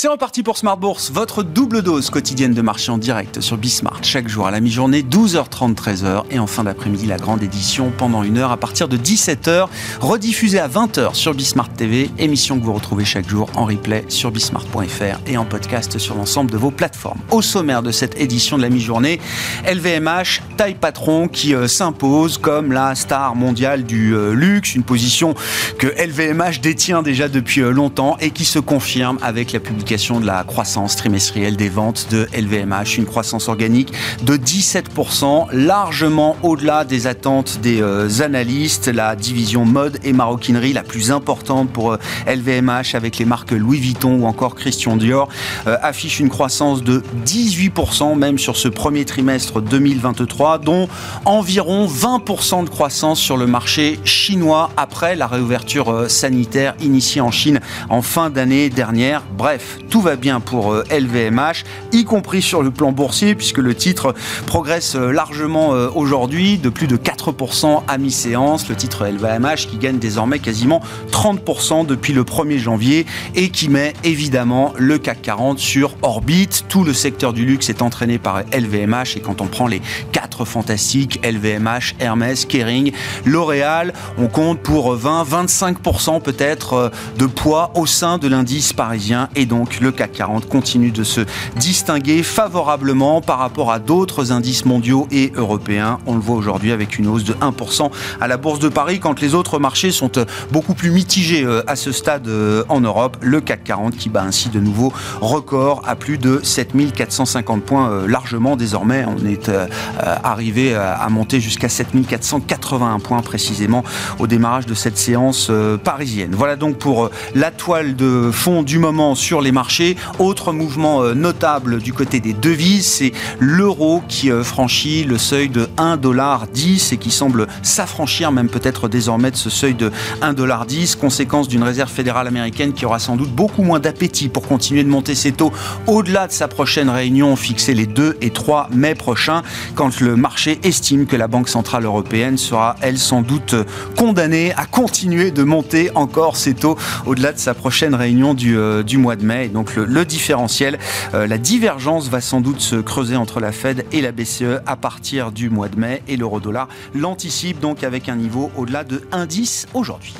C'est reparti pour Smart Bourse, votre double dose quotidienne de marché en direct sur Bismart. Chaque jour à la mi-journée, 12h30, 13h. Et en fin d'après-midi, la grande édition pendant une heure à partir de 17h, rediffusée à 20h sur Bismart TV. Émission que vous retrouvez chaque jour en replay sur bismart.fr et en podcast sur l'ensemble de vos plateformes. Au sommaire de cette édition de la mi-journée, LVMH, taille patron qui euh, s'impose comme la star mondiale du euh, luxe, une position que LVMH détient déjà depuis euh, longtemps et qui se confirme avec la publication de la croissance trimestrielle des ventes de LVMH, une croissance organique de 17%, largement au-delà des attentes des euh, analystes. La division mode et maroquinerie la plus importante pour LVMH euh, avec les marques Louis Vuitton ou encore Christian Dior euh, affiche une croissance de 18% même sur ce premier trimestre 2023, dont environ 20% de croissance sur le marché chinois après la réouverture sanitaire initiée en Chine en fin d'année dernière. Bref, tout va bien pour LVMH, euh, y compris sur le plan boursier, puisque le titre progresse euh, largement euh, aujourd'hui, de plus de 4% à mi-séance. Le titre LVMH qui gagne désormais quasiment 30% depuis le 1er janvier et qui met évidemment le CAC 40 sur orbite. Tout le secteur du luxe est entraîné par LVMH et quand on prend les quatre fantastiques, LVMH, Hermès, Kering, L'Oréal, on compte pour 20-25% peut-être de poids au sein de l'indice parisien et donc le CAC 40 continue de se distinguer favorablement par rapport à d'autres indices mondiaux et européens. On le voit aujourd'hui avec une hausse de 1% à la Bourse de Paris quand les autres marchés sont euh, beaucoup plus mitigés euh, à ce stade euh, en Europe. Le CAC 40 qui bat ainsi de nouveau record à plus de 7450 points largement désormais. On est arrivé à monter jusqu'à 7481 points précisément au démarrage de cette séance parisienne. Voilà donc pour la toile de fond du moment sur les marchés autre mouvement euh, notable du côté des devises, c'est l'euro qui euh, franchit le seuil de 1,10$ et qui semble s'affranchir même peut-être désormais de ce seuil de 1,10$, conséquence d'une réserve fédérale américaine qui aura sans doute beaucoup moins d'appétit pour continuer de monter ses taux au-delà de sa prochaine réunion fixée les 2 et 3 mai prochains, quand le marché estime que la Banque Centrale Européenne sera, elle, sans doute condamnée à continuer de monter encore ses taux au-delà de sa prochaine réunion du, euh, du mois de mai donc le, différentiel, euh, la divergence va sans doute se creuser entre la Fed et la BCE à partir du mois de mai et l'euro-dollar l'anticipe donc avec un niveau au-delà de 1,10 aujourd'hui.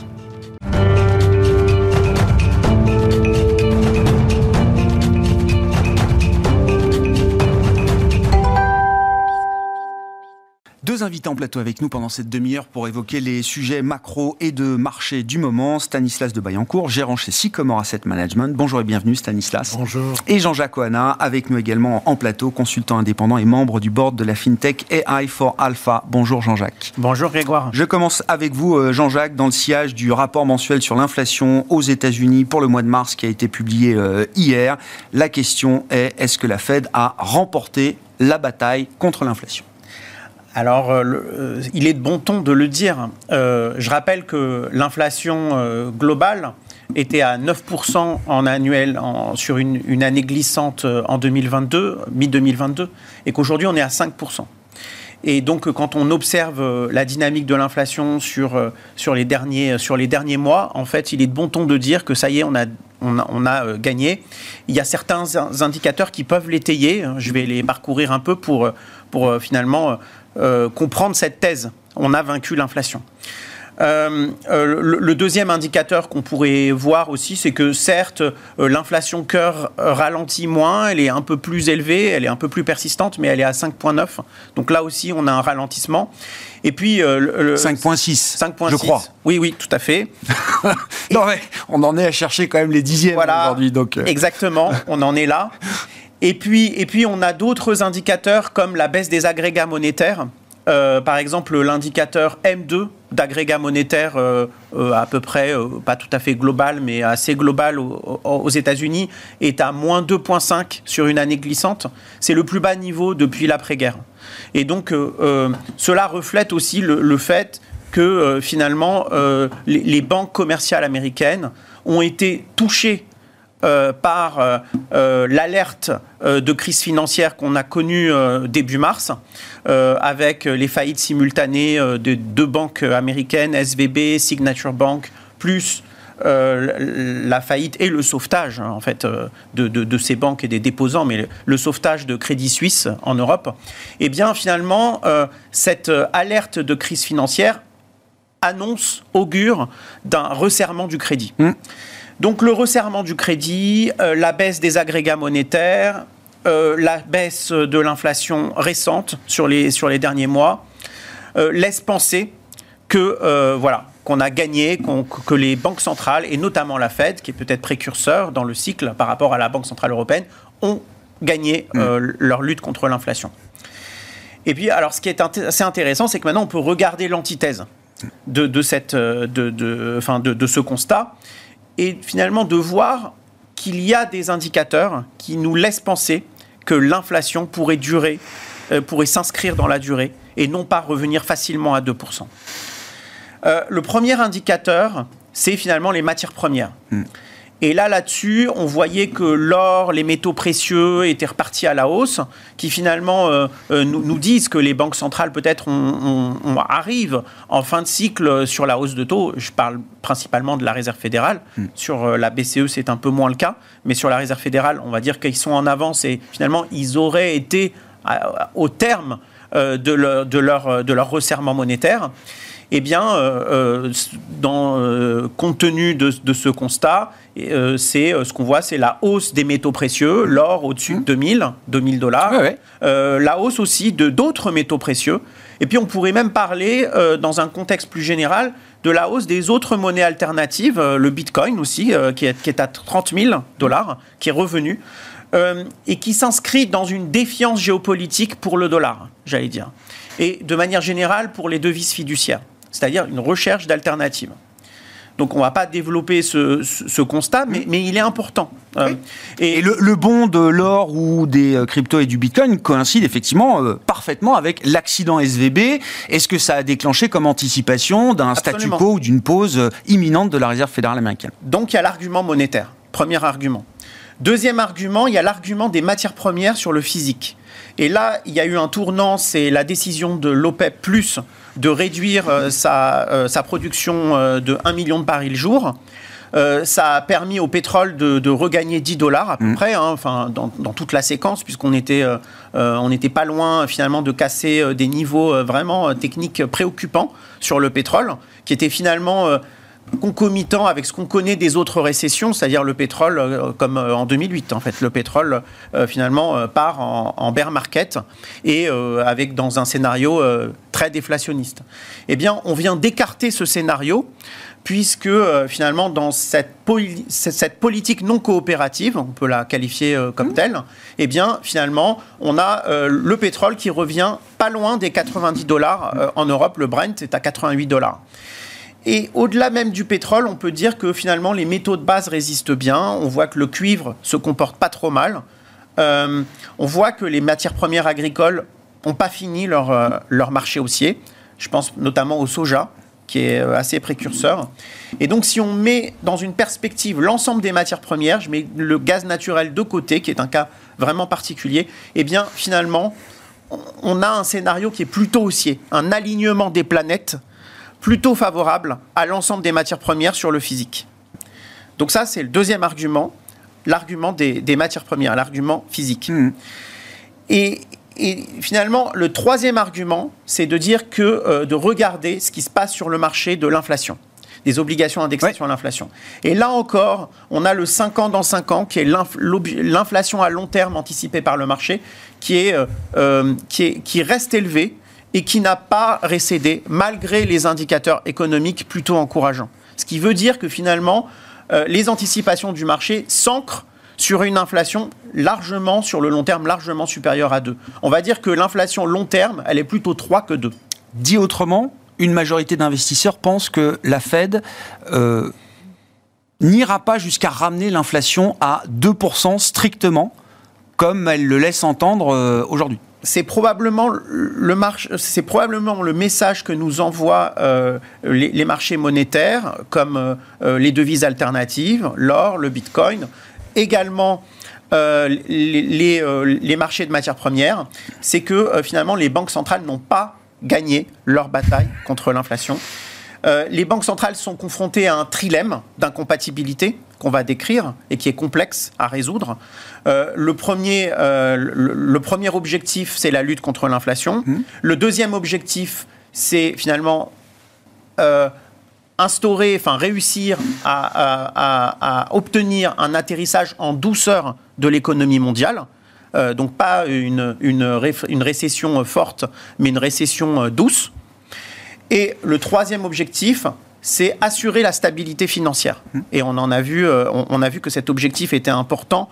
Deux invités en plateau avec nous pendant cette demi-heure pour évoquer les sujets macro et de marché du moment. Stanislas de Bayancourt, gérant chez Sycomore Asset Management. Bonjour et bienvenue Stanislas. Bonjour. Et Jean-Jacques Oana, avec nous également en plateau, consultant indépendant et membre du board de la FinTech AI for Alpha. Bonjour Jean-Jacques. Bonjour Grégoire. Je commence avec vous euh, Jean-Jacques dans le sillage du rapport mensuel sur l'inflation aux États-Unis pour le mois de mars qui a été publié euh, hier. La question est est-ce que la Fed a remporté la bataille contre l'inflation? Alors, euh, euh, il est de bon ton de le dire. Euh, je rappelle que l'inflation globale était à 9% en annuel sur une, année glissante en 2022, mi-2022, et qu'aujourd'hui on est à 5%. Et donc, quand on observe la dynamique de l'inflation sur, sur, les derniers, sur les derniers mois, en fait, il est de bon ton de dire que ça y est, on a, on a, gagné. Il y a certains indicateurs qui peuvent l'étayer. Je vais les parcourir un peu pour, pour finalement comprendre cette thèse. On a vaincu l'inflation. Euh, euh, le, deuxième indicateur qu'on pourrait voir aussi, c'est que certes, l'inflation cœur ralentit moins, elle est un peu plus élevée, elle est un peu plus persistante, mais elle est à 5,9. Donc là aussi, on a un ralentissement. Et puis 5,6, 5,6, je crois. Oui, oui, tout à fait. non, mais on en est à chercher quand même les dixièmes aujourd'hui. Donc Exactement, on en est là. Et puis, et puis on a d'autres indicateurs comme la baisse des agrégats monétaires. Euh, par exemple, l'indicateur M2 d'agrégat monétaire euh, euh, à peu près, pas tout à fait global, mais assez global aux, États-Unis, est à moins 2,5 sur une année glissante. C'est le plus bas niveau depuis l'après-guerre. Et donc, cela reflète aussi le, fait que finalement, les, banques commerciales américaines ont été touchées euh, par euh, euh, l'alerte de crise financière qu'on a connue début mars, avec les faillites simultanées de deux banques américaines, SVB, Signature Bank, plus la faillite et le sauvetage hein, en fait de, ces banques et des déposants, mais le, sauvetage de Crédit Suisse en Europe, eh bien finalement cette alerte de crise financière annonce, augure d'un resserrement du crédit. Mmh. Donc le resserrement du crédit, la baisse des agrégats monétaires, la baisse de l'inflation récente sur les, sur les derniers mois, euh, laisse penser que euh, voilà qu'on a gagné, que les banques centrales, et notamment la Fed, qui est peut-être précurseur dans le cycle par rapport à la Banque Centrale Européenne, ont gagné euh, mm. leur lutte contre l'inflation. Et puis, alors, ce qui est assez intéressant, c'est que maintenant, on peut regarder l'antithèse de, cette, de, de, de, ce constat, et finalement de voir qu'il y a des indicateurs qui nous laissent penser que l'inflation pourrait durer, pourrait s'inscrire dans la durée, et non pas revenir facilement à 2%. Euh, le premier indicateur, c'est finalement les matières premières. Hmm. Et là, là-dessus, on voyait que l'or, les métaux précieux étaient repartis à la hausse, qui finalement euh, euh, nous, disent que les banques centrales peut-être on, arrivent en fin de cycle sur la hausse de taux. Je parle principalement de la Réserve fédérale. Hmm. Sur la BCE, c'est un peu moins le cas, mais sur la Réserve fédérale, on va dire qu'ils sont en avance et finalement ils auraient été au terme euh, de, leur, de, leur, de leur resserrement monétaire, eh bien, euh, euh, dans, compte tenu de, ce constat, c'est ce qu'on voit, c'est la hausse des métaux précieux, l'or au-dessus de 2000, 2000 dollars, la hausse aussi de d'autres métaux précieux. Et puis on pourrait même parler, dans un contexte plus général, de la hausse des autres monnaies alternatives, le Bitcoin aussi, qui, est, qui, est, à 30 000 dollars, qui est revenu. Euh, et qui s'inscrit dans une défiance géopolitique pour le dollar, j'allais dire, et de manière générale pour les devises fiduciaires, c'est-à-dire une recherche d'alternatives. Donc on ne va pas développer ce, constat, mais, mais, il est important. Euh, et, le, le, bond de l'or ou des euh, cryptos et du Bitcoin coïncide effectivement parfaitement avec l'accident SVB. Est-ce que ça a déclenché comme anticipation d'un statu quo ou d'une pause imminente de la Réserve fédérale américaine? Donc il y a l'argument monétaire, premier argument. Deuxième argument, il y a l'argument des matières premières sur le physique. Et là, il y a eu un tournant, c'est la décision de l'OPEP Plus de réduire euh, sa, euh, sa, production euh, de 1 million de barils jour. ça a permis au pétrole de, regagner 10 dollars à peu mmh. près, hein, enfin, dans, toute la séquence, puisqu'on était, on n'était pas loin finalement de casser des niveaux vraiment techniques préoccupants sur le pétrole, qui était finalement concomitant avec ce qu'on connaît des autres récessions, c'est-à-dire le pétrole, euh, comme euh, en 2008. En fait, le pétrole euh, finalement part en, bear market et avec dans un scénario très déflationniste. Eh bien, on vient d'écarter ce scénario puisque finalement dans cette, cette, politique non coopérative, on peut la qualifier comme mmh. telle, eh bien finalement on a le pétrole qui revient pas loin des 90 dollars en Europe, le Brent est à 88 dollars. Et au-delà même du pétrole, on peut dire que finalement les métaux de base résistent bien. On voit que le cuivre se comporte pas trop mal. Euh, on voit que les matières premières agricoles n'ont pas fini leur, euh, leur marché haussier. Je pense notamment au soja, qui est euh, assez précurseur. Et donc, si on met dans une perspective l'ensemble des matières premières, je mets le gaz naturel de côté, qui est un cas vraiment particulier, eh bien, finalement, on a un scénario qui est plutôt haussier, un alignement des planètes plutôt favorable à l'ensemble des matières premières sur le physique. Donc ça, c'est le deuxième argument, l'argument des, matières premières, l'argument physique. Hmm. Et, finalement, le troisième argument, c'est de dire que euh, de regarder ce qui se passe sur le marché de l'inflation des obligations indexées sur l'inflation. Et là encore, on a le 5 ans dans 5 ans, qui est l'inflation à long terme anticipée par le marché, qui, est, euh, euh, qui, est, qui reste élevée et qui n'a pas récédé malgré les indicateurs économiques plutôt encourageants. Ce qui veut dire que finalement, euh, les anticipations du marché s'ancrent sur une inflation largement, sur le long terme, largement supérieure à 2. On va dire que l'inflation long terme, elle est plutôt 3 que 2. Dit autrement, une majorité d'investisseurs pensent que la Fed euh, n'ira pas jusqu'à ramener l'inflation à 2% strictement, comme elle le laisse entendre euh, aujourd'hui c'est probablement le message que nous envoient euh, les, marchés monétaires, comme euh, euh, les devises alternatives, l'or, le bitcoin, également les, les, marchés de matières premières, c'est que finalement les banques centrales n'ont pas gagné leur bataille contre l'inflation. les banques centrales sont confrontées à un trilemme d'incompatibilité qu'on va décrire et qui est complexe à résoudre. le, premier, le, premier objectif, c'est la lutte contre l'inflation. Mmh. Le deuxième objectif, c'est finalement instaurer, enfin réussir à, obtenir un atterrissage en douceur de l'économie mondiale. Euh, donc pas une, une, récession forte, mais une récession euh, douce. Et le troisième objectif, c'est assurer la stabilité financière. Mmh. Et on en a vu, euh, on, a vu que cet objectif était important.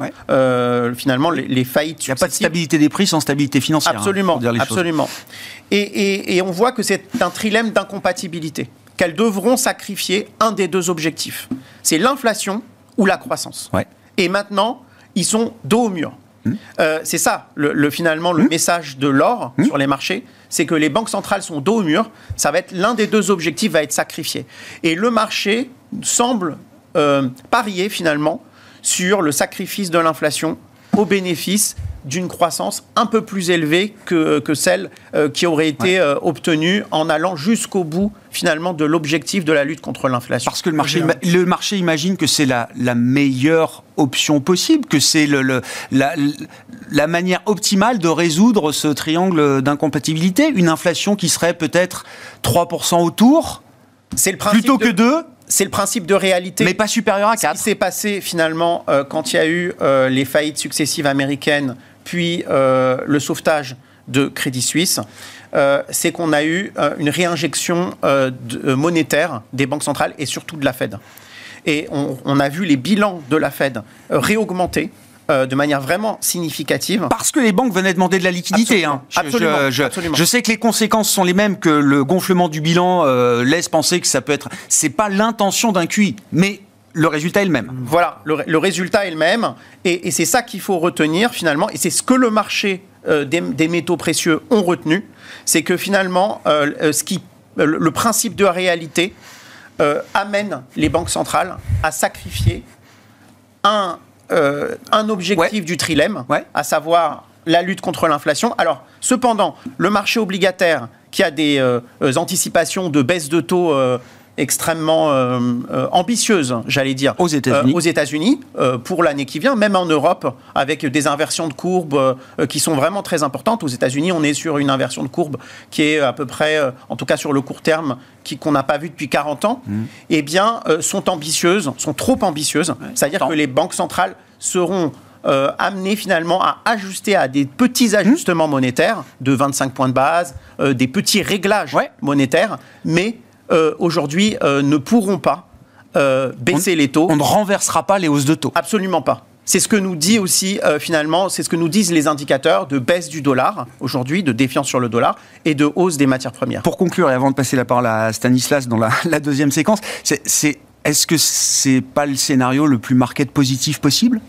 finalement, les, faillites. Il n'y a pas de stabilité des prix sans stabilité financière. Hein, absolument, absolument. Et, et, on voit que c'est un trilemme d'incompatibilité qu'elles devront sacrifier un des deux objectifs. C'est l'inflation ou la croissance. Et maintenant, ils sont dos au mur. Euh, c'est ça, le, finalement, le hmm. message de l'or hmm. sur les marchés, c'est que les banques centrales sont dos au mur. Ça va être l'un des deux objectifs va être sacrifié. Et le marché semble euh, parier finalement sur le sacrifice de l'inflation au bénéfice d'une croissance un peu plus élevée que, que celle euh, qui aurait été euh, obtenue en allant jusqu'au bout finalement de l'objectif de la lutte contre l'inflation. Parce que le marché, le marché imagine que c'est la, la, meilleure option possible, que c'est le, le, la, la, manière optimale de résoudre ce triangle d'incompatibilité. Une inflation qui serait peut-être 3% autour, c'est le plutôt que 2 c'est le principe de réalité. Mais pas supérieur à 4. Ce qui s'est passé finalement euh, quand il y a eu les faillites successives américaines puis euh, le sauvetage de Crédit Suisse, euh, c'est qu'on a eu euh, une réinjection monétaire des banques centrales et surtout de la Fed. Et on, a vu les bilans de la Fed réaugmenter de manière vraiment significative. Parce que les banques venaient demander de la liquidité. Absolument, hein. je, sais que les conséquences sont les mêmes que le gonflement du bilan laisse penser que ça peut être. C'est pas l'intention d'un QI, mais le résultat est le même. Voilà, le, résultat est le même. Et, c'est ça qu'il faut retenir finalement. Et c'est ce que le marché euh, des, métaux précieux ont retenu. C'est que finalement, euh, euh, ce qui, le, principe de réalité amène les banques centrales à sacrifier un, un objectif du trilemme, à savoir la lutte contre l'inflation. Alors, cependant, le marché obligataire qui a des anticipations de baisse de taux extrêmement euh, euh, ambitieuse, j'allais dire, aux États-Unis, euh, aux États-Unis pour l'année qui vient, même en Europe, avec des inversions de courbes qui sont vraiment très importantes. Aux États-Unis, on est sur une inversion de courbe qui est à peu près, en tout cas sur le court terme, qu'on n'a pas vu depuis 40 ans, mmh. eh bien, sont ambitieuses, sont trop ambitieuses. C'est-à-dire que les banques centrales seront amenées finalement à ajuster à des petits ajustements monétaires de 25 points de base, des petits réglages monétaires, mais euh, aujourd'hui euh, ne pourront pas euh, baisser les taux. On ne renversera pas les hausses de taux. Absolument pas. C'est ce que nous dit aussi finalement, c'est ce que nous disent les indicateurs de baisse du dollar aujourd'hui, de défiance sur le dollar et de hausse des matières premières. Pour conclure et avant de passer la parole à Stanislas dans la, la deuxième séquence, c'est, est-ce que c'est pas le scénario le plus market positif possible?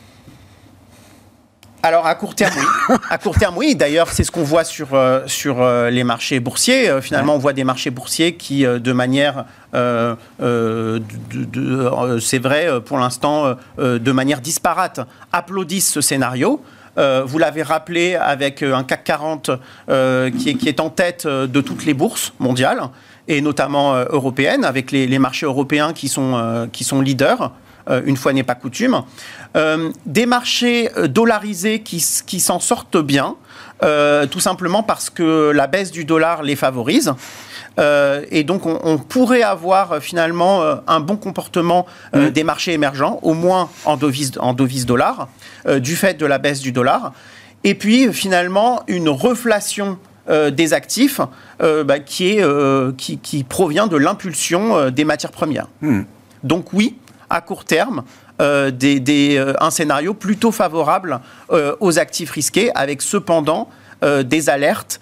Alors à court terme, oui. À court terme, oui. D'ailleurs, c'est ce qu'on voit sur, euh, sur euh, les marchés boursiers. Euh, finalement, on voit des marchés boursiers qui, de manière, c'est vrai pour l'instant, de manière disparate, applaudissent ce scénario. vous l'avez rappelé avec un CAC 40 qui, est, qui est en tête de toutes les bourses mondiales et notamment européennes, avec les, les, marchés européens qui sont, qui sont leaders. Euh, une fois n'est pas coutume. Euh, des marchés euh, dollarisés qui, s'en sortent bien, tout simplement parce que la baisse du dollar les favorise. et donc, on, pourrait avoir finalement un bon comportement mmh. des marchés émergents, au moins en devise, en devise dollar, du fait de la baisse du dollar. Et puis, finalement, une reflation des actifs bah, qui, est, qui, provient de l'impulsion des matières premières. Mmh. Donc, oui, à court terme euh, des, euh, un scénario plutôt favorable euh, aux actifs risqués, avec cependant des alertes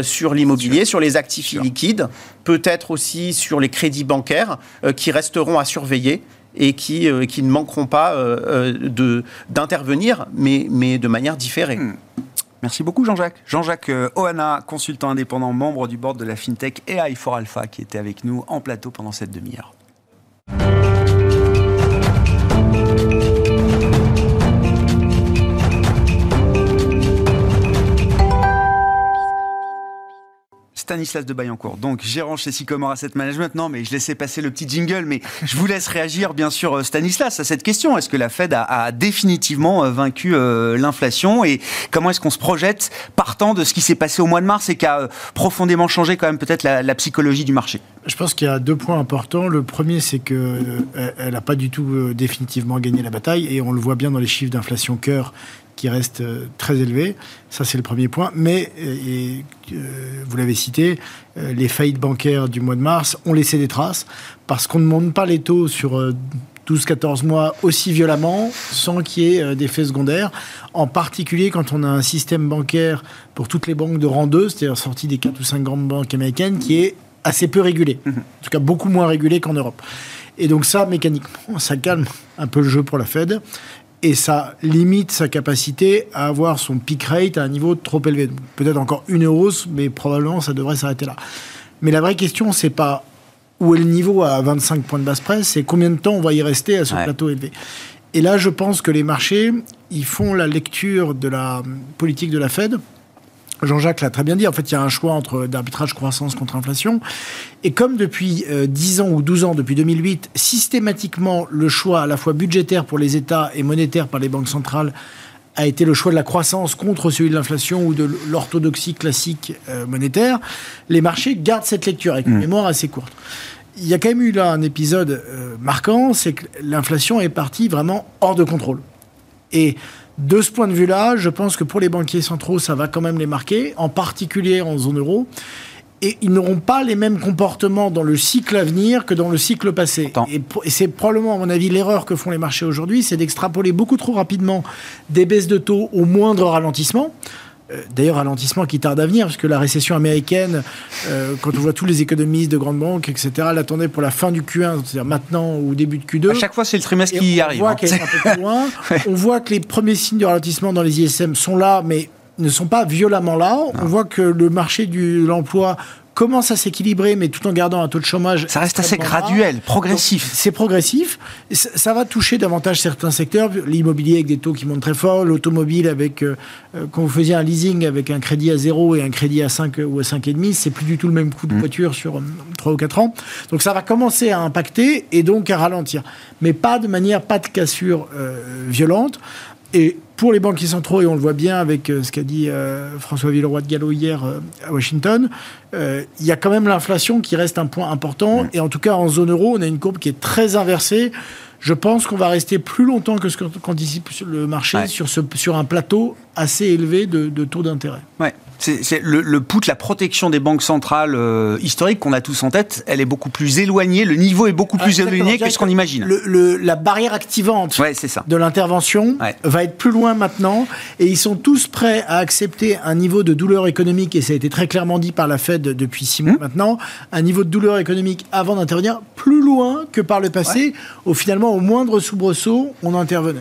sur l'immobilier, sur les actifs illiquides, peut-être aussi sur les crédits bancaires qui resteront à surveiller et qui, qui ne manqueront pas d'intervenir, mais, mais de manière différée. Hmm. Merci beaucoup Jean-Jacques. Jean-Jacques Ohana, consultant indépendant, membre du board de la FinTech AI for Alpha, qui était avec nous en plateau pendant cette demi-heure. Stanislas de Bayancourt, donc gérant chez Sycomore Asset Management. Non, mais je laissais passer le petit jingle, mais je vous laisse réagir, bien sûr, euh, Stanislas, à cette question. Est-ce que la Fed a, définitivement euh, vaincu euh, l'inflation et comment est-ce qu'on se projette partant de ce qui s'est passé au mois de mars et qui a profondément changé quand même peut-être la, psychologie du marché? Je pense qu'il y a deux points importants. Le premier, c'est que elle n'a pas du tout définitivement gagné la bataille et on le voit bien dans les chiffres d'inflation cœur qui reste euh, très élevé. Ça, c'est le premier point. Mais, euh, euh, vous l'avez cité, les faillites bancaires du mois de mars ont laissé des traces parce qu'on ne monte pas les taux sur 12-14 mois aussi violemment sans qu'il y ait d'effets secondaires. En particulier quand on a un système bancaire pour toutes les banques de rang 2, c'est-à-dire sorti des 4 ou 5 grandes banques américaines, qui est assez peu régulé. Mhm. En tout cas, beaucoup moins régulé qu'en Europe. Et donc ça, mécaniquement, ça calme un peu le jeu pour la Fed et ça limite sa capacité à avoir son peak rate à un niveau trop élevé. Peut-être encore une hausse, mais probablement ça devrait s'arrêter là. Mais la vraie question, c'est pas où est le niveau à 25 points de base presse, c'est combien de temps on va y rester à ce plateau élevé. Et là, je pense que les marchés, ils font la lecture de la politique de la Fed Jean-Jacques l'a très bien dit, en fait, il y a un choix entre d'arbitrage croissance contre inflation. Et comme depuis 10 euh, ans ou 12 ans, depuis 2008, systématiquement, le choix à la fois budgétaire pour les États et monétaire par les banques centrales a été le choix de la croissance contre celui de l'inflation ou de l'orthodoxie classique euh, monétaire, les marchés gardent cette lecture avec une mmh. mémoire assez courte. Il y a quand même eu là un épisode euh, marquant, c'est que l'inflation est partie vraiment hors de contrôle. Et de ce point de vue-là, je pense que pour les banquiers centraux, ça va quand même les marquer, en particulier en zone euro. Et ils n'auront pas les mêmes comportements dans le cycle à venir que dans le cycle passé. Et, c'est probablement, à mon avis, l'erreur que font les marchés aujourd'hui, c'est d'extrapoler beaucoup trop rapidement des baisses de taux au moindre ralentissement. Euh, d'ailleurs, ralentissement qui tarde à venir, parce que la récession américaine, euh, quand on voit tous les économistes de grandes banques, etc., l'attendait pour la fin du Q1, c'est-à-dire maintenant ou début de Q2. À chaque fois, c'est le trimestre qui on arrive. Voit hein. qu'elle est un peu plus loin. On voit que les premiers signes de ralentissement dans les ISM sont là, mais ne sont pas violemment là. On voit que le marché de l'emploi commence à s'équilibrer, mais tout en gardant un taux de chomage. Ça reste assez graduel, progressif. C'est progressif. Ça va toucher davantage certains secteurs, l'immobilier avec des taux qui montent très fort, l'automobile avec, euh, euh, quand vous faisiez un leasing avec un crédit à 0 et un crédit à 5 ou à 5,5, c'est plus du tout le même coût de mmh. voiture sur 3 euh, ou 4 ans. Donc ça va commencer à impacter et donc à ralentir. Mais pas de manière, pas de cassure violente. Et pour les banquiers centraux, et on le voit bien avec euh, ce qu'a dit euh, François Villeroy de Gallo hier euh, à Washington, il y a quand même l'inflation qui reste un point important. Et en tout cas, en zone euro, on a une courbe qui est très inversée. Je pense qu'on va rester plus longtemps que ce qu'anticipe le marché sur, ce, sur un plateau assez élevé de, de taux d'intérêt. Ouais. C'est le, le put, la protection des banques centrales euh, historiques qu'on a tous en tête, elle est beaucoup plus éloignée, le niveau est beaucoup plus éloigné que ce qu'on imagine. Le, la barrière activante ça. de l'intervention va être plus loin maintenant, et ils sont tous prêts à accepter un niveau de douleur économique, et ça a été très clairement dit par la Fed depuis six mois hum. maintenant, un niveau de douleur économique avant d'intervenir plus loin que par le passé, où finalement, au moindre soubresaut, on intervenait.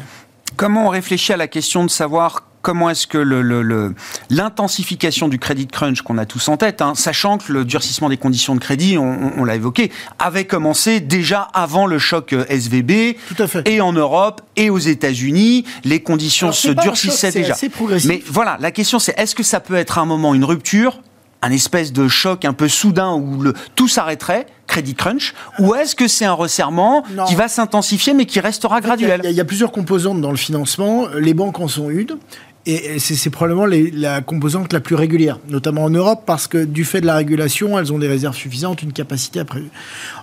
Comment on réfléchit à la question de savoir comment est-ce que l'intensification le, du crédit crunch qu'on a tous en tête, hein, sachant que le durcissement des conditions de crédit, on, l'a évoqué, avait commencé déjà avant le choc euh, SVB, Tout à fait. et en Europe et aux États-Unis, les conditions se durcissaient déjà. Mais voilà, la question c'est est-ce que ça peut être un moment une rupture un espèce de choc un peu soudain où le, tout s'arrêterait, crédit crunch, ou est-ce que c'est un resserrement qui va s'intensifier mais qui restera graduel Il y, a plusieurs composantes dans le financement. Les banques en sont une. Et c'est probablement la composante la plus régulière, notamment en Europe, parce que du fait de la régulation, elles ont des réserves suffisantes, une capacité à prévu.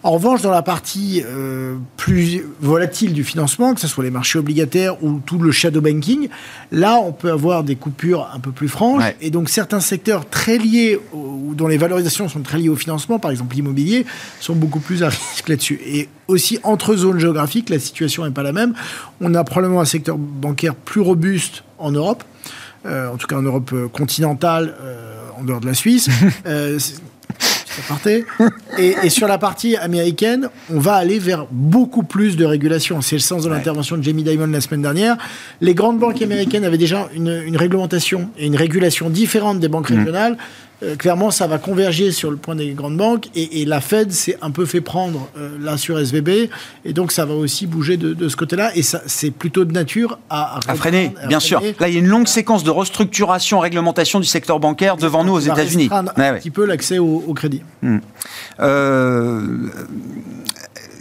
En revanche, dans la partie euh, plus volatile du financement, que ce soit les marchés obligataires ou tout le shadow banking, là, on peut avoir des coupures un peu plus franches. Et donc, certains secteurs très liés, ou dont les valorisations sont très liées au financement, par exemple l'immobilier, sont beaucoup plus à risque là-dessus. Et aussi, entre zones géographiques, la situation n'est pas la même. On a probablement un secteur bancaire plus robuste en Europe euh, en tout cas en Europe euh, continentale, euh, en dehors de la Suisse. Et, et, sur la partie américaine, on va aller vers beaucoup plus de régulation. C'est le sens de l'intervention de Jamie Dimon la semaine dernière. Les grandes banques américaines avaient déjà une, réglementation et une régulation différente des banques mmh. Euh, clairement, ça va converger sur le point des grandes banques et, la Fed s'est un peu fait prendre euh, là sur SVB et donc ça va aussi bouger de, ce côté-là et c'est plutôt de nature à, à, freiner, bien sûr. Là, il y a une longue séquence de restructuration, réglementation du secteur bancaire devant nous aux États-Unis. Un, petit peu l'accès au, crédit. Hmm. Euh,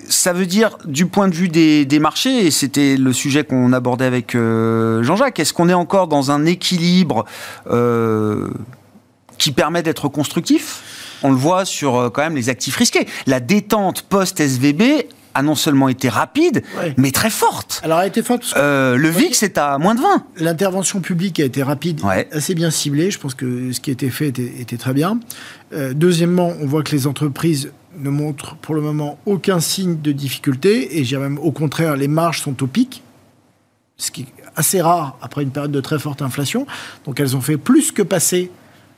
ça veut dire, du point de vue des, marchés, et c'était le sujet qu'on abordait avec Jean-Jacques, est-ce qu'on est encore dans un équilibre qui permet d'être constructif. On le voit sur euh, quand même les actifs risqués. La détente post-SVB a non seulement été rapide, mais très forte. Alors, elle a été forte. Euh, le VIX est à moins de 20. L'intervention publique a été rapide, assez bien ciblée. Je pense que ce qui a été fait était, très bien. Euh, deuxièmement, on voit que les entreprises ne montrent pour le moment aucun signe de difficulté. Et j'ai même au contraire, les marges sont au pic. Ce qui est assez rare après une période de très forte inflation. Donc, elles ont fait plus que passer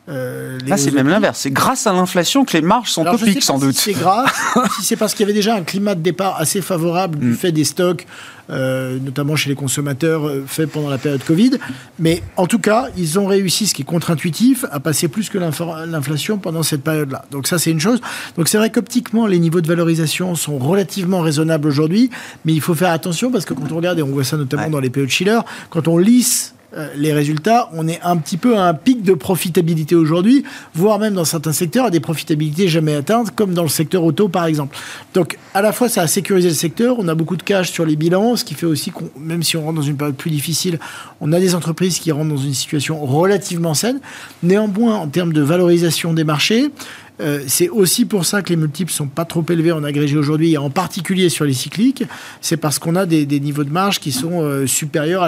euh, Là, c'est même l'inverse. C'est grâce à l'inflation que les marges sont au pic, sans doute. Si c'est grâce, si c'est parce qu'il y avait déjà un climat de départ assez favorable du mm. fait des stocks, euh, notamment chez les consommateurs, euh, faits pendant la période Covid. Mais en tout cas, ils ont réussi, ce qui est contre-intuitif, à passer plus que l'inflation pendant cette période-là. Donc ça, c'est une chose. Donc c'est vrai qu'optiquement, les niveaux de valorisation sont relativement raisonnables aujourd'hui, mais il faut faire attention parce que quand on regarde, et on voit ça notamment dans les périodes Schiller, quand on lisse euh, les résultats, on est un petit peu à un pic de profitabilité aujourd'hui, voire même dans certains secteurs à des profitabilités jamais atteintes, comme dans le secteur auto par exemple. Donc à la fois ça a sécurisé le secteur, on a beaucoup de cash sur les bilans, ce qui fait aussi qu'on, même si on rentre dans une période plus difficile, on a des entreprises qui rentrent dans une situation relativement saine. Néanmoins, en termes de valorisation des marchés, euh, c'est aussi pour ça que les multiples sont pas trop élevés en agrégé aujourd'hui, et en particulier sur les cycliques. C'est parce qu'on a des, niveaux de marge qui sont euh, supérieurs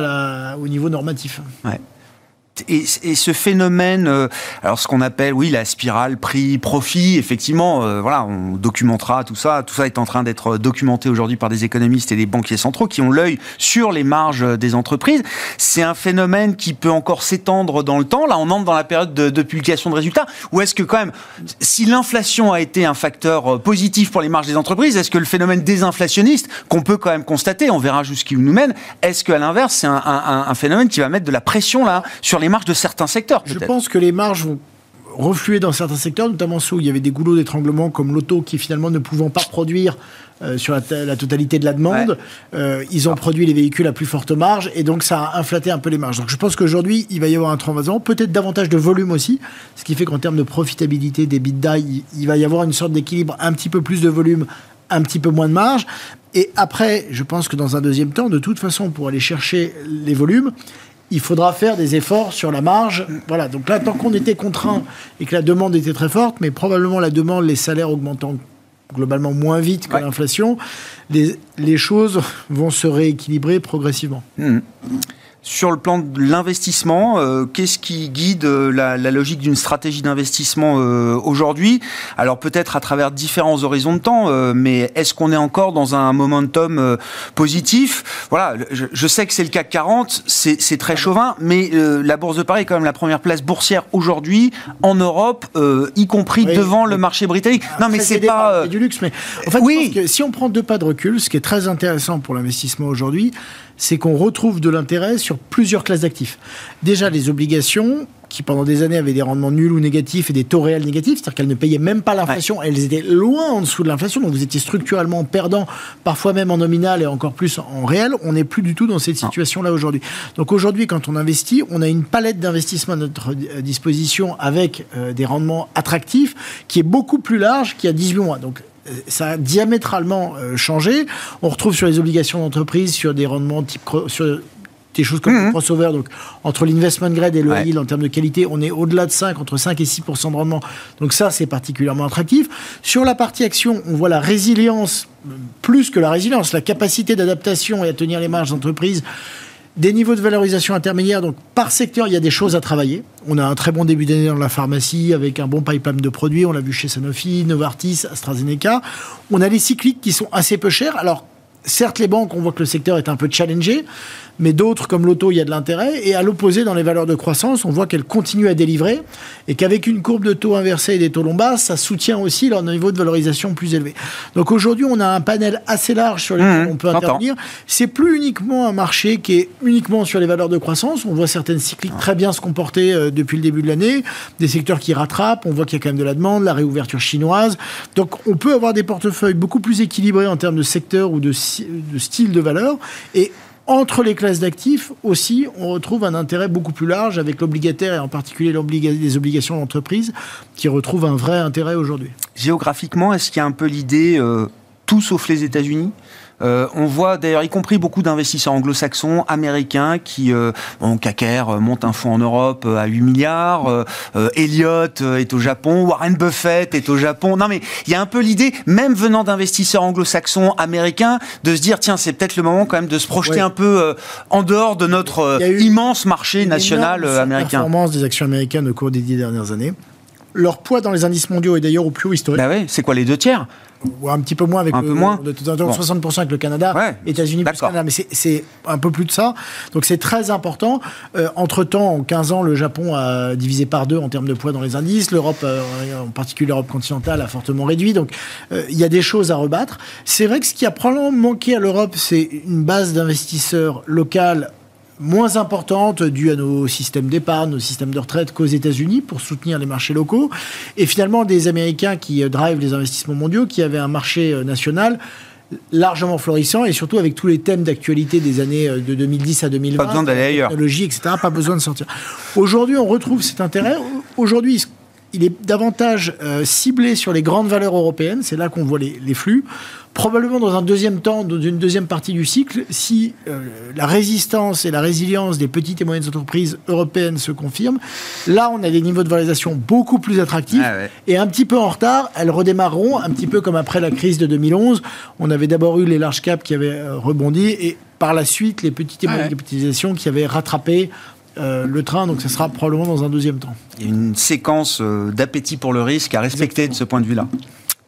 au niveau normatif et, ce phénomène, euh, alors ce qu'on appelle, oui, la spirale prix-profit, effectivement, euh, voilà, on documentera tout ça. Tout ça est en train d'être documenté aujourd'hui par des économistes et des banquiers centraux qui ont l'œil sur les marges des entreprises. C'est un phénomène qui peut encore s'étendre dans le temps. Là, on entre dans la période de, publication de résultats. Ou est-ce que quand même, si l'inflation a été un facteur euh, positif pour les marges des entreprises, est-ce que le phénomène désinflationniste qu'on peut quand même constater, on verra jusqu'où nous mène, est-ce qu'à l'inverse, c'est un, un phénomène qui va mettre de la pression là sur les marges de certains secteurs. Je pense que les marges vont refluer dans certains secteurs, notamment ceux où il y avait des goulots d'étranglement comme l'auto qui finalement ne pouvant pas produire euh, sur la, totalité de la demande, euh, ils ont produit les véhicules à plus forte marge et donc ça a inflaté un peu les marges. Donc je pense qu'aujourd'hui il va y avoir un transvasement, peut-être davantage de volume aussi, ce qui fait qu'en termes de profitabilité des bidas, il, il va y avoir une sorte d'équilibre, un petit peu plus de volume, un petit peu moins de marge. Et après, je pense que dans un deuxième temps, de toute façon, pour aller chercher les volumes, il faudra faire des efforts sur la marge. Voilà, donc là, tant qu'on était contraint et que la demande était très forte, mais probablement la demande, les salaires augmentant globalement moins vite que l'inflation, les, choses vont se rééquilibrer progressivement. Mmh. Sur le plan de l'investissement, euh, qu'est-ce qui guide euh, la, logique d'une stratégie d'investissement euh, aujourd'hui? Alors peut-être à travers différents horizons de temps, mais est-ce qu'on est encore dans un momentum positif? Voilà, je, sais que c'est le CAC 40, c'est très chauvin, mais la Bourse de Paris est quand même la première place boursière aujourd'hui en Europe, y compris devant le marché britannique. non, mais c'est pas du luxe, mais en fait, oui. que si on prend deux pas de recul, ce qui est très intéressant pour l'investissement aujourd'hui, c'est qu'on retrouve de l'intérêt sur plusieurs classes d'actifs. Déjà, les obligations, qui pendant des années avaient des rendements nuls ou négatifs et des taux réels négatifs, c'est-à-dire qu'elles ne payaient même pas l'inflation, elles étaient loin en dessous de l'inflation, donc vous étiez structurellement perdant, parfois même en nominal et encore plus en réel. On n'est plus du tout dans cette situation-là aujourd'hui. Donc aujourd'hui, quand on investit, on a une palette d'investissements à notre disposition avec euh, des rendements attractifs qui est beaucoup plus large qu'il y a 18 mois. Donc ça a diamétralement euh, changé. On retrouve sur les obligations d'entreprise sur des rendements type sur des choses comme le mmh. crossover. Donc, entre l'investment grade et le yield en termes de qualité, on est au-delà de 5, entre 5 et 6% de rendement. Donc, ça, c'est particulièrement attractif. Sur la partie action, on voit la résilience, plus que la résilience, la capacité d'adaptation et à tenir les marges d'entreprise des niveaux de valorisation intermédiaires, donc par secteur, il y a des choses à travailler. On a un très bon début d'année dans la pharmacie avec un bon pipeline de produits. On l'a vu chez Sanofi, Novartis, AstraZeneca. On a les cycliques qui sont assez peu chers. Alors, certes, les banques, on voit que le secteur est un peu challengé, mais d'autres, comme l'auto, il y a de l'intérêt. Et à l'opposé, dans les valeurs de croissance, on voit qu'elles continuent à délivrer et qu'avec une courbe de taux inversée et des taux longs bas, ça soutient aussi leur niveau de valorisation plus élevé. Donc aujourd'hui, on a un panel assez large sur lequel Mmh, on peut intervenir. C'est plus uniquement un marché qui est uniquement sur les valeurs de croissance. On voit certaines cycliques très bien se comporter euh, depuis le début de l'année, des secteurs qui rattrapent. On voit qu'il y a quand même de la demande, la réouverture chinoise. Donc on peut avoir des portefeuilles beaucoup plus équilibrés en termes de secteur ou de, de style de valeur. Et entre les classes d'actifs aussi, on retrouve un intérêt beaucoup plus large avec l'obligataire et en particulier les obligations d'entreprise qui retrouvent un vrai intérêt aujourd'hui. Géographiquement, est-ce qu'il y a un peu l'idée euh, tout sauf les États-Unis? Euh, on voit d'ailleurs, y compris beaucoup d'investisseurs anglo-saxons, américains, qui, euh, bon, Kaker euh, monte un fonds en Europe euh, à 8 milliards, euh, Elliott est au Japon, Warren Buffett est au Japon. Non mais il y a un peu l'idée, même venant d'investisseurs anglo-saxons, américains, de se dire tiens, c'est peut-être le moment quand même de se projeter Ouais. un peu en dehors de notre immense marché national américain. performance des actions américaines au cours des dix dernières années. Leur poids dans les indices mondiaux est d'ailleurs au plus haut historique. Bah ouais, c'est quoi les deux tiers? Ou un petit peu moins avec Un le, peu moins? de, de- de- Bon. 60% avec le Canada, Ouais, États-Unis plus d'accord. Canada, mais c'est- un peu plus de ça. Donc c'est très important. Euh, entre-temps, en 15 ans, le Japon a divisé par deux en termes de poids dans les indices. L'Europe, euh, en particulier l'Europe continentale, a fortement réduit. Donc euh, il y a des choses à rebattre. C'est vrai que ce qui a probablement manqué à l'Europe, c'est une base d'investisseurs locales moins importante due à nos systèmes d'épargne, nos systèmes de retraite qu'aux États-Unis pour soutenir les marchés locaux. Et finalement, des Américains qui euh, drivent les investissements mondiaux, qui avaient un marché euh, national largement florissant et surtout avec tous les thèmes d'actualité des années euh, de 2010 à 2020. Pas besoin d'aller ailleurs. Technologie, etc. Pas besoin de sortir. Aujourd'hui, on retrouve cet intérêt. Aujourd'hui, il est davantage euh, ciblé sur les grandes valeurs européennes. C'est là qu'on voit les, les flux. Probablement dans un deuxième temps, dans une deuxième partie du cycle, si euh, la résistance et la résilience des petites et moyennes entreprises européennes se confirment, là, on a des niveaux de valorisation beaucoup plus attractifs. Ah ouais. Et un petit peu en retard, elles redémarreront un petit peu comme après la crise de 2011. On avait d'abord eu les large caps qui avaient euh, rebondi et par la suite les petites et Ah moyennes ouais. capitalisations qui avaient rattrapé euh, le train. Donc ça sera probablement dans un deuxième temps. Il y a une séquence euh, d'appétit pour le risque à respecter de ce point de vue-là.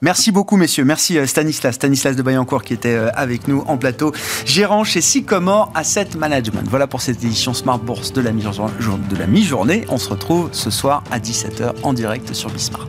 Merci beaucoup, messieurs. Merci euh, Stanislas, Stanislas de Bayancourt qui était avec nous en plateau, gérant chez Sycomore Asset Management. Voilà pour cette édition Smart Bourse de la mi-journée. de la mi-journée. On se retrouve ce soir à 17h en direct sur Bismart.